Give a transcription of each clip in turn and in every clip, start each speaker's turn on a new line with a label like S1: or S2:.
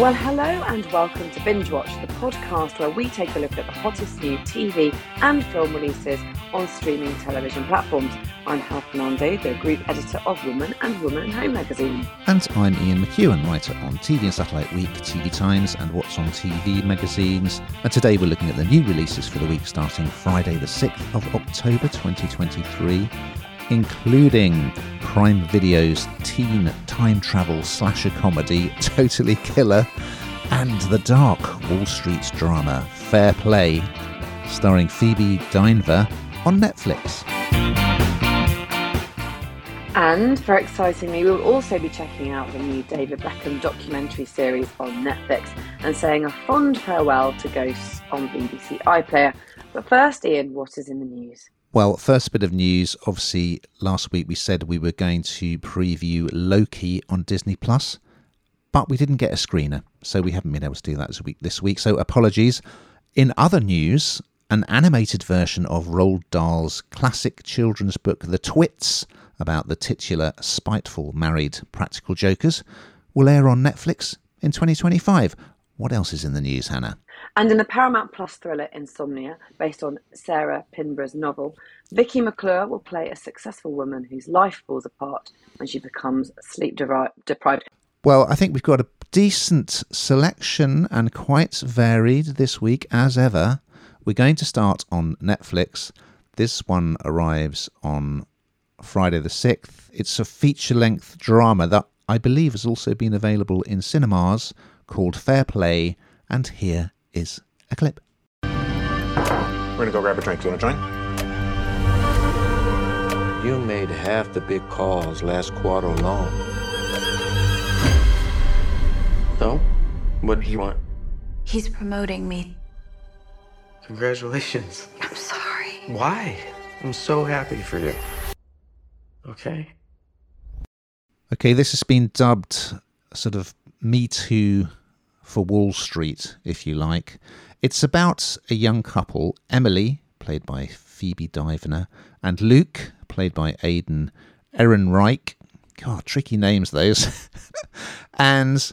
S1: Well, hello and welcome to Binge Watch, the podcast where we take a look at the hottest new TV and film releases on streaming television platforms. I'm Hannah Fernando, the group editor of Woman and Woman and Home magazine.
S2: And I'm Ian McEwan, writer on TV and Satellite Week, TV Times, and What's on TV magazines. And today we're looking at the new releases for the week starting Friday, the 6th of October 2023 including Prime Video's teen time travel slasher comedy Totally Killer and the dark Wall Street drama Fair Play, starring Phoebe Dynevor on Netflix.
S1: And very excitingly, we'll also be checking out the new David Beckham documentary series on Netflix and saying a fond farewell to Ghosts on BBC iPlayer. But first, Ian, what is in the news?
S2: Well, first bit of news. Obviously, last week we said we were going to preview Loki on Disney Plus, but we didn't get a screener, so we haven't been able to do that this week. So apologies. In other news, an animated version of Roald Dahl's classic children's book, The Twits, about the titular spiteful married practical jokers, will air on Netflix in 2025. What else is in the news, Hannah?
S1: And in the Paramount Plus thriller Insomnia, based on Sarah Pinborough's novel, Vicky McClure will play a successful woman whose life falls apart when she becomes sleep deprived.
S2: Well, I think we've got a decent selection and quite varied this week, as ever. We're going to start on Netflix. This one arrives on Friday the 6th. It's a feature length drama that I believe has also been available in cinemas called Fair Play, and here is a clip.
S3: We're gonna go grab a drink. You wanna join?
S4: You made half the big calls last quarter alone. So, what do you want?
S5: He's promoting me.
S4: Congratulations.
S5: I'm sorry.
S4: Why? I'm so happy for you. Okay.
S2: Okay, this has been dubbed sort of Me Too for Wall Street, if you like. It's about a young couple, Emily, played by Phoebe Dynevor, and Luke, played by Alden Ehrenreich. God, tricky names those. and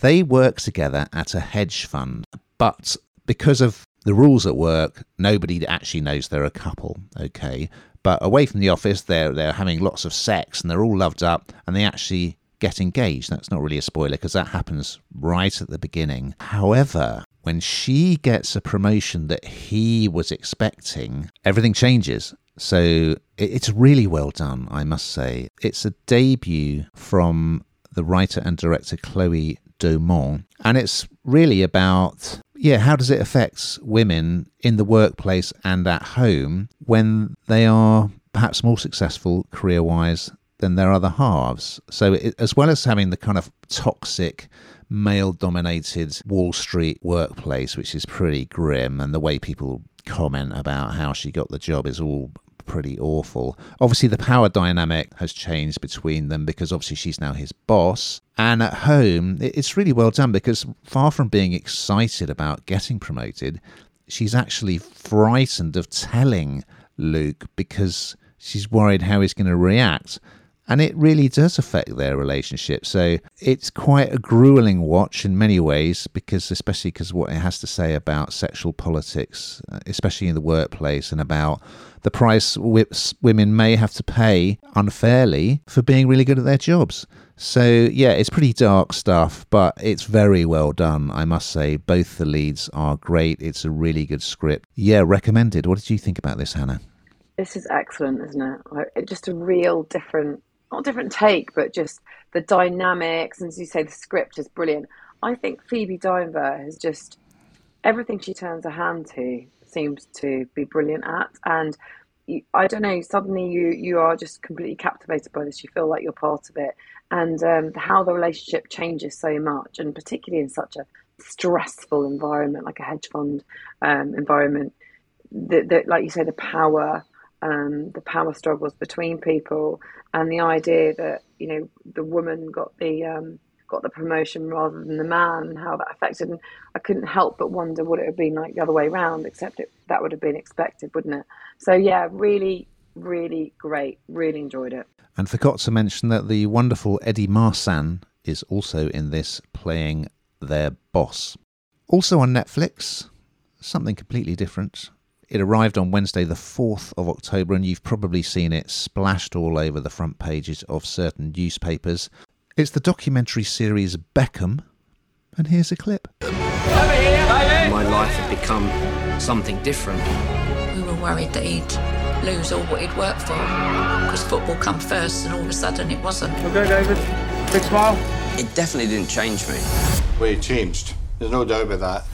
S2: they work together at a hedge fund, but because of the rules at work, nobody actually knows they're a couple. Okay, but away from the office, they're they're having lots of sex and they're all loved up, and they actually get engaged. That's not really a spoiler because that happens right at the beginning. However, when she gets a promotion that he was expecting, everything changes. So it's really well done, I must say. It's a debut from the writer and director Chloe Domont, and it's really about yeah, how does it affect women in the workplace and at home when they are perhaps more successful career wise than their other halves. So, it, as well as having the kind of toxic, male dominated Wall Street workplace, which is pretty grim, and the way people comment about how she got the job is all pretty awful. Obviously, the power dynamic has changed between them because obviously she's now his boss. And at home, it's really well done because far from being excited about getting promoted, she's actually frightened of telling Luke because she's worried how he's going to react and it really does affect their relationship. So it's quite a grueling watch in many ways, because especially because what it has to say about sexual politics, uh, especially in the workplace, and about the price women may have to pay unfairly for being really good at their jobs. So yeah, it's pretty dark stuff, but it's very well done, I must say. Both the leads are great. It's a really good script. Yeah, recommended. What did you think about this, Hannah?
S1: This is excellent, isn't it? Just a real different not different take, but just the dynamics. And as you say, the script is brilliant. I think Phoebe Dynevor has just everything she turns her hand to seems to be brilliant at. And you, I don't know, suddenly you you are just completely captivated by this. You feel like you're part of it, and um, how the relationship changes so much, and particularly in such a stressful environment like a hedge fund um, environment. That, like you say, the power um, the power struggles between people, and the idea that you know the woman got the um, got the promotion rather than the man, and how that affected. And I couldn't help but wonder what it would have been like the other way around, except it, that would have been expected, wouldn't it? So yeah, really, really great. Really enjoyed it.
S2: And forgot to mention that the wonderful Eddie Marsan is also in this, playing their boss. Also on Netflix, something completely different. It arrived on Wednesday, the 4th of October, and you've probably seen it splashed all over the front pages of certain newspapers. It's the documentary series Beckham, and here's a clip.
S6: My life had become something different.
S7: We were worried that he'd lose all what he'd worked for because football come first and all of a sudden it wasn't.
S8: Okay, David. Big smile.
S6: It definitely didn't change me.
S9: Well, it changed. There's no doubt about that.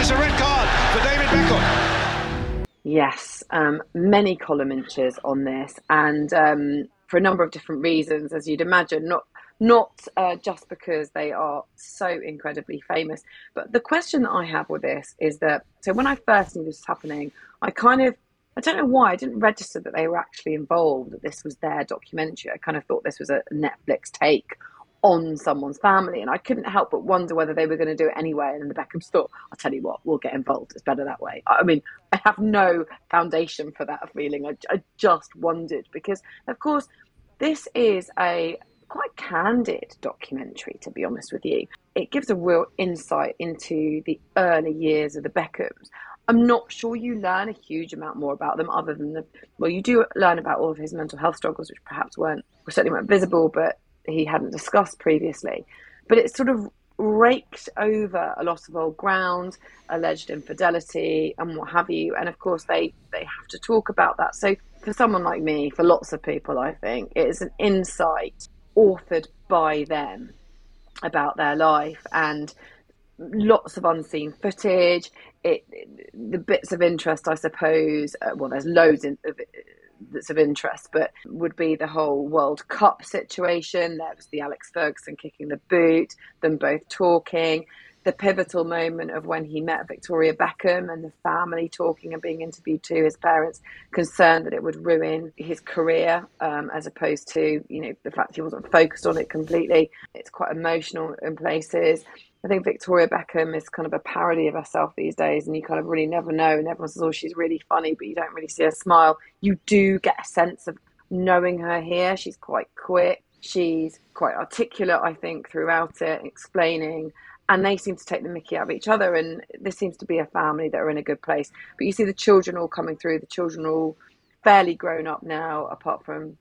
S3: A red card for David Beckham.
S1: Yes, um, many column inches on this, and um, for a number of different reasons, as you'd imagine. Not not uh, just because they are so incredibly famous, but the question that I have with this is that so when I first knew this was happening, I kind of I don't know why I didn't register that they were actually involved, that this was their documentary. I kind of thought this was a Netflix take on someone's family. And I couldn't help but wonder whether they were going to do it anyway. And then the Beckhams thought, I'll tell you what, we'll get involved. It's better that way. I mean, I have no foundation for that feeling. I, I just wondered because, of course, this is a quite candid documentary, to be honest with you. It gives a real insight into the early years of the Beckhams. I'm not sure you learn a huge amount more about them other than the well, you do learn about all of his mental health struggles, which perhaps weren't certainly weren't visible, but he hadn't discussed previously. But it sort of raked over a lot of old ground, alleged infidelity, and what have you. And of course, they they have to talk about that. So for someone like me, for lots of people, I think it is an insight authored by them about their life and lots of unseen footage. It, it the bits of interest, I suppose. Uh, well, there's loads in, of that's of interest, but would be the whole World Cup situation. There was the Alex Ferguson kicking the boot, them both talking, the pivotal moment of when he met Victoria Beckham and the family talking and being interviewed too. His parents concerned that it would ruin his career, um, as opposed to you know the fact he wasn't focused on it completely. It's quite emotional in places. I think Victoria Beckham is kind of a parody of herself these days, and you kind of really never know. And everyone says, "Oh, she's really funny," but you don't really see her smile. You do get a sense of knowing her here. She's quite quick. She's quite articulate, I think, throughout it, explaining. And they seem to take the mickey out of each other. And this seems to be a family that are in a good place. But you see the children all coming through. The children are all fairly grown up now, apart from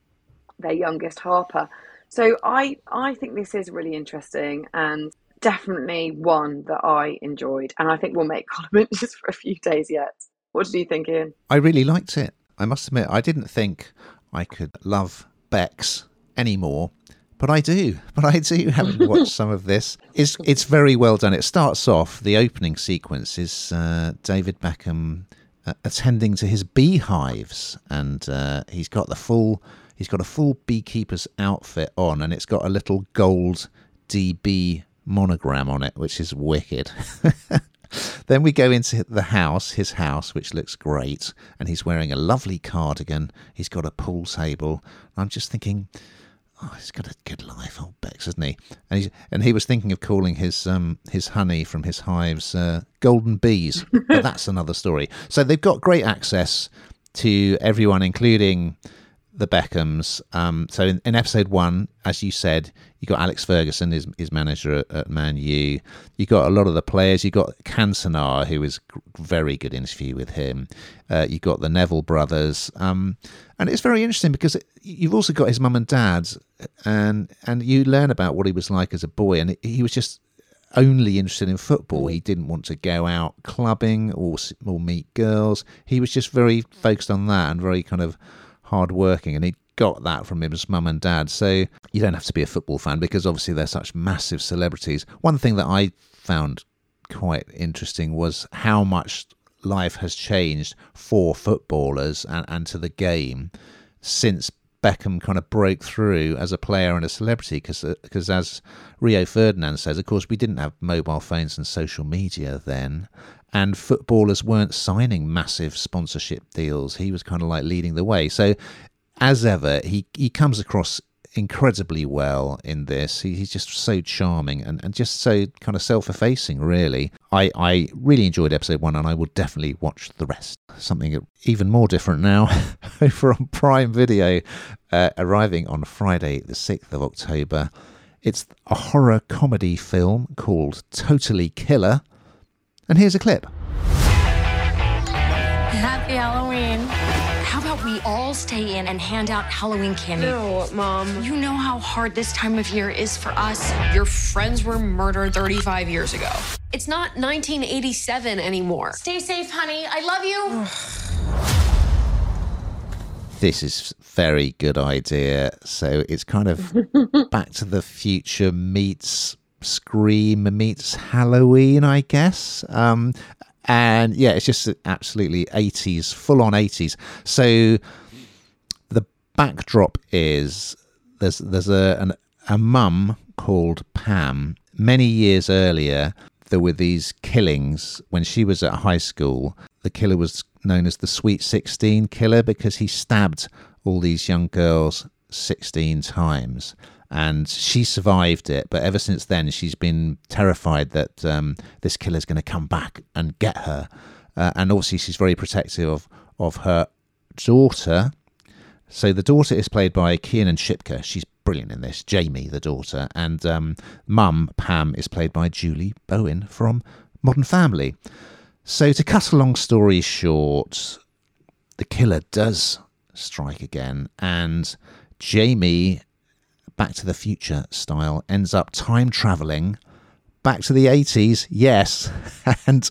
S1: their youngest, Harper. So I, I think this is really interesting. And definitely one that I enjoyed, and I think we'll make column just for a few days yet. What did you think, Ian?
S2: I really liked it. I must admit, I didn't think I could love Becks anymore, but I do. But I do, having watched some of this. It's, it's very well done. It starts off, the opening sequence is uh, David Beckham uh, attending to his beehives, and uh, he's got the full. He's got a full beekeeper's outfit on, and it's got a little gold DB monogram on it, which is wicked. then we go into the house, his house, which looks great, and he's wearing a lovely cardigan. He's got a pool table. I'm just thinking, oh, he's got a good life, old Becks, isn't he? And he and he was thinking of calling his um his honey from his hives uh, golden bees, but that's another story. So they've got great access to everyone, including the Beckhams. Um, so in, in, episode one, as you said, you got Alex Ferguson, his, his manager at, at Man U. You got a lot of the players. You got Cantona, who was very good interview with him. Uh, you got the Neville brothers, um, and it's very interesting because it, you've also got his mum and dad, and and you learn about what he was like as a boy, and he was just only interested in football. He didn't want to go out clubbing or or meet girls. He was just very focused on that and very kind of hardworking, and he got that from his mum and dad. So you don't have to be a football fan because obviously they're such massive celebrities. One thing that I found quite interesting was how much life has changed for footballers and, and to the game since Beckham kind of broke through as a player and a celebrity because because uh, as Rio Ferdinand says, of course, we didn't have mobile phones and social media then, and footballers weren't signing massive sponsorship deals. He was kind of like leading the way. So, as ever, he, he comes across incredibly well in this. He, he's just so charming and, and just so kind of self effacing, really. I, I really enjoyed episode one and I will definitely watch the rest. Something even more different now over on Prime Video, uh, arriving on Friday, the 6th of October. It's a horror comedy film called Totally Killer. And here's a clip.
S10: We all stay in and hand out Halloween candy?
S11: No, Mom.
S10: You know how hard this time of year is for us. Your friends were murdered 35 years ago.
S11: It's not 1987 anymore.
S10: Stay safe, honey. I love you.
S2: this is very good idea. So it's kind of Back to the Future meets Scream meets Halloween, I guess. Um, and yeah, it's just absolutely 80s, full on 80s. So the backdrop is there's there's a an, a mum called Pam. Many years earlier, there were these killings when she was at high school. The killer was known as the Sweet 16 killer because he stabbed all these young girls 16 times. And she survived it, but ever since then, she's been terrified that um, this killer's going to come back and get her. Uh, and also, she's very protective of, of her daughter. So, the daughter is played by Kiernan Shipka. She's brilliant in this. Jamie, the daughter. And um, mum, Pam, is played by Julie Bowen from Modern Family. So, to cut a long story short, the killer does strike again, and Jamie, Back to the Future style, ends up time traveling back to the 80s, yes. and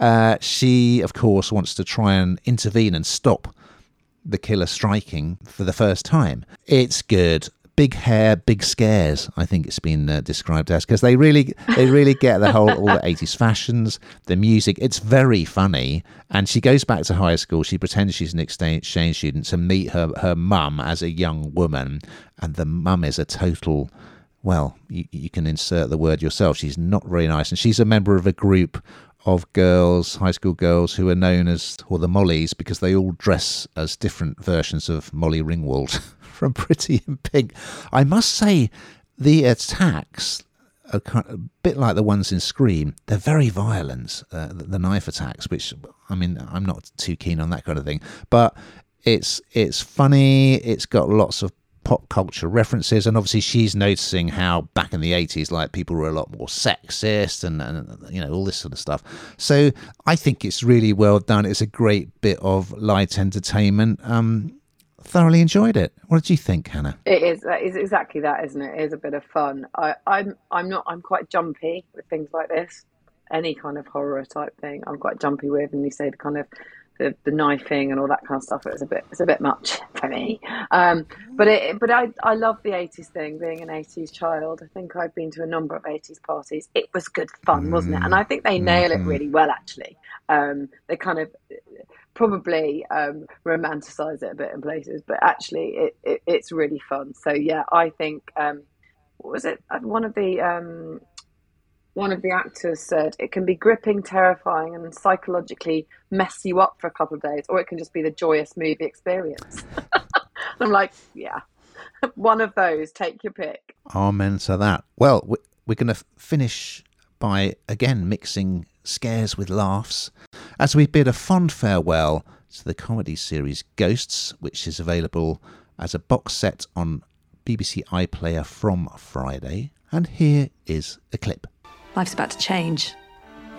S2: uh, she, of course, wants to try and intervene and stop the killer striking for the first time. It's good big hair, big scares. I think it's been uh, described as because they really, they really get the whole all the eighties fashions, the music. It's very funny, and she goes back to high school. She pretends she's an exchange student to meet her her mum as a young woman, and the mum is a total. Well, you, you can insert the word yourself. She's not very nice, and she's a member of a group of girls, high school girls, who are known as, or the Mollies, because they all dress as different versions of Molly Ringwald. from Pretty in Pink. I must say, the attacks a bit like the ones in Scream. They're very violent, uh, the, the knife attacks, which I mean, I'm not too keen on that kind of thing. But it's it's funny. It's got lots of pop culture references, and obviously she's noticing how back in the 80s, like people were a lot more sexist and, and you know all this sort of stuff. So I think it's really well done. It's a great bit of light entertainment. Um, thoroughly enjoyed it. What did you think, Hannah?
S1: It is. That is exactly that, isn't it? It is a bit of fun. I, I'm. I'm not. I'm quite jumpy with things like this. Any kind of horror type thing, I'm quite jumpy with. And you say the kind of the, the knifing and all that kind of stuff. It's a bit. It's a bit much for me. Um, but it. But I. I love the 80s thing. Being an 80s child, I think I've been to a number of 80s parties. It was good fun, wasn't it? And I think they nail it
S2: Mhm.
S1: really well. Actually, um, they kind of probably um, romanticize it a bit in places, but actually it, it, it's really fun. So yeah, I think um, what was it? One of the um, one of the actors said it can be gripping, terrifying, and psychologically mess you up for a couple of days, or it can just be the joyous movie experience. I'm like, yeah, one of those. Take your pick.
S2: Amen to that. Well, we- we're going to finish by again mixing scares with laughs as we bid a fond farewell to the comedy series Ghosts, which is available as a box set on BBC iPlayer from Friday. And here is a clip.
S5: Life's about to change.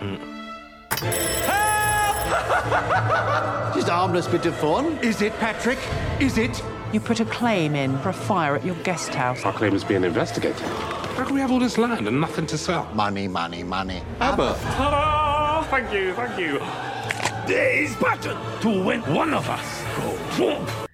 S12: Just a harmless bit of fun. Is it, Patrick? Is it?
S13: You put a claim in for a fire at your guest house.
S14: Our claim is being investigated. How can we have all this land and nothing to sell?
S9: Money, money, money.
S12: Abba.
S14: Ta-da! Thank you, thank you.
S15: There is battle to win one of us go.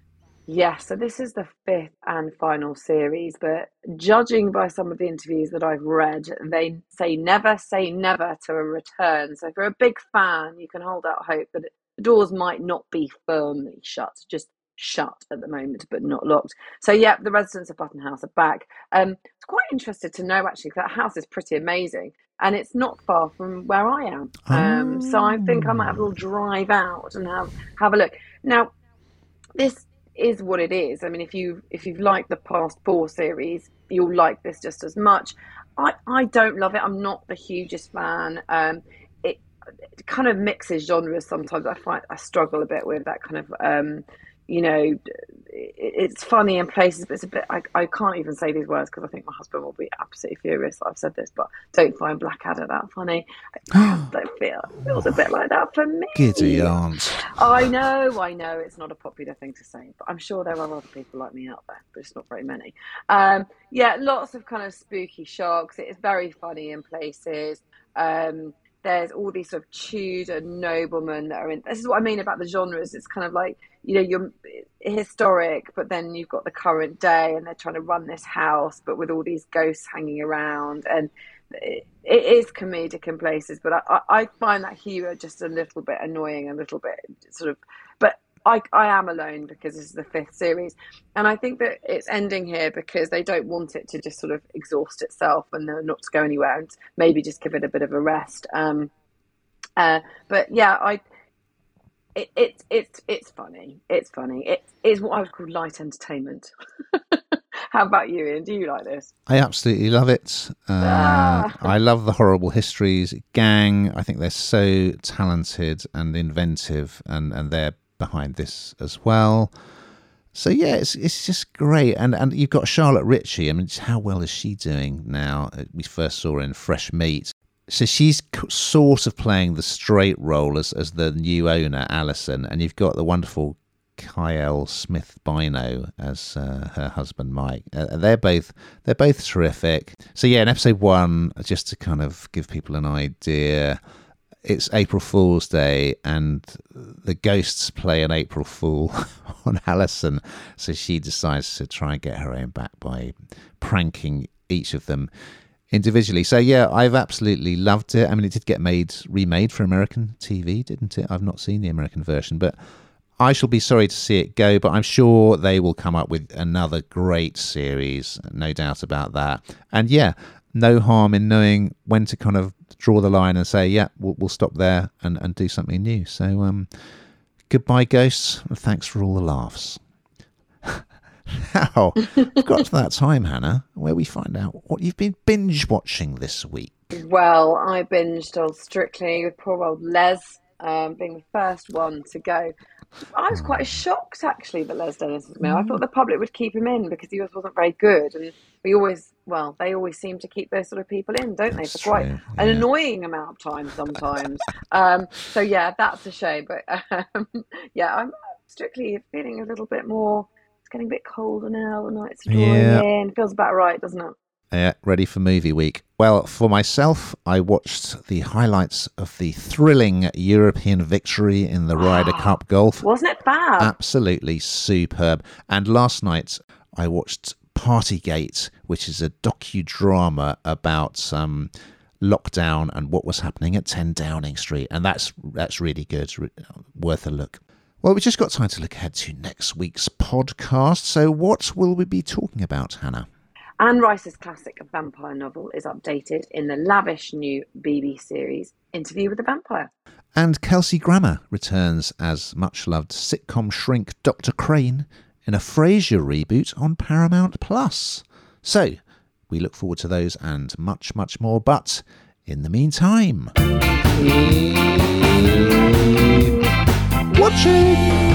S1: Yes, so this is the fifth and final series, but judging by some of the interviews that I've read, they say never say never to a return. So if you're a big fan, you can hold out hope that the doors might not be firmly shut, just shut at the moment, but not locked. So yeah, the residents of Button House are back. Um, it's quite interested to know actually that house is pretty amazing, and it's not far from where I am. Um, so I think I might have a little drive out and have have a look. Now, this is what it is. I mean, if you if you've liked the past four series, you'll like this just as much. I I don't love it. I'm not the hugest fan. Um, it, it kind of mixes genres sometimes. I find I struggle a bit with that kind of um, you know, it's funny in places, but it's a bit. I, I can't even say these words because I think my husband will be absolutely furious. That I've said this, but don't find Blackadder that funny. I don't feel it feels a bit like that for me.
S2: Giddy aunt.
S1: I know, I know, it's not a popular thing to say, but I'm sure there are other people like me out there, but it's not very many. Um, yeah, lots of kind of spooky shocks. It is very funny in places. Um, there's all these sort of Tudor noblemen that are in. This is what I mean about the genres. It's kind of like you know you're historic, but then you've got the current day, and they're trying to run this house, but with all these ghosts hanging around, and it, it is comedic in places. But I, I find that humor just a little bit annoying, a little bit sort of. But I, I am alone because this is the fifth series, and I think that it's ending here because they don't want it to just sort of exhaust itself and not to go anywhere, and maybe just give it a bit of a rest. Um, uh, but yeah, I. It, it, it, it's funny. It's funny. It is what I would call light entertainment. How about you, Ian? Do you like this?
S2: I absolutely love it. Uh, ah. I love the horrible histories. Gang, I think they're so talented and inventive, and, and they're behind this as well. So yeah, it's it's just great, and and you've got Charlotte Ritchie. I mean, how well is she doing now? Uh, we first saw her in Fresh Meat, so she's sort of playing the straight role as as the new owner, Alison, and you've got the wonderful Kiell Smith-Bynoe as uh, her husband Mike. Uh, they're both they're both terrific. So yeah, in episode one, just to kind of give people an idea, it's April Fool's Day, and the ghosts play an April Fool on Alison. So she decides to try and get her own back by pranking each of them individually. So yeah, I've absolutely loved it. I mean, it did get made remade for American TV, didn't it? I've not seen the American version, but I shall be sorry to see it go. But I'm sure they will come up with another great series, no doubt about that. And yeah, no harm in knowing when to kind of draw the line and say, yeah, we'll, we'll stop there and, and do something new. So, um, goodbye, ghosts, and thanks for all the laughs. Now, we've got to that time, Hannah, where we find out what you've been binge watching this week.
S1: Well, I binged old Strictly with poor old Les um, being the first one to go. I was quite shocked actually that Les Dennis was male. I thought the public would keep him in because he was, wasn't very good, and we always, well, they always seem to keep those sort of people in, don't
S2: that's
S1: they, for quite
S2: true,
S1: an annoying amount of time sometimes. um, so yeah, that's a shame. But um, yeah, I'm strictly feeling a little bit more. It's getting a bit colder now. The nights drawing
S2: Yeah.
S1: in. Feels about right, doesn't it?
S2: Yeah, ready for movie week. Well, for myself, I watched the highlights of the thrilling European victory in the Ryder Cup golf.
S1: Wasn't it fab?
S2: Absolutely superb. And last night, I watched Partygate, which is a docudrama about um, lockdown and what was happening at 10 Downing Street. And that's that's really good, worth a look. Well, we've just got time to look ahead to next week's podcast. So, what will we be talking about, Hannah?
S1: Anne Rice's classic vampire novel is updated in the lavish new BB series Interview with the Vampire.
S2: And Kelsey Grammer returns as much loved sitcom shrink Dr. Crane in a Frasier reboot on Paramount Plus. So, we look forward to those and much, much more. But in the meantime, keep watching.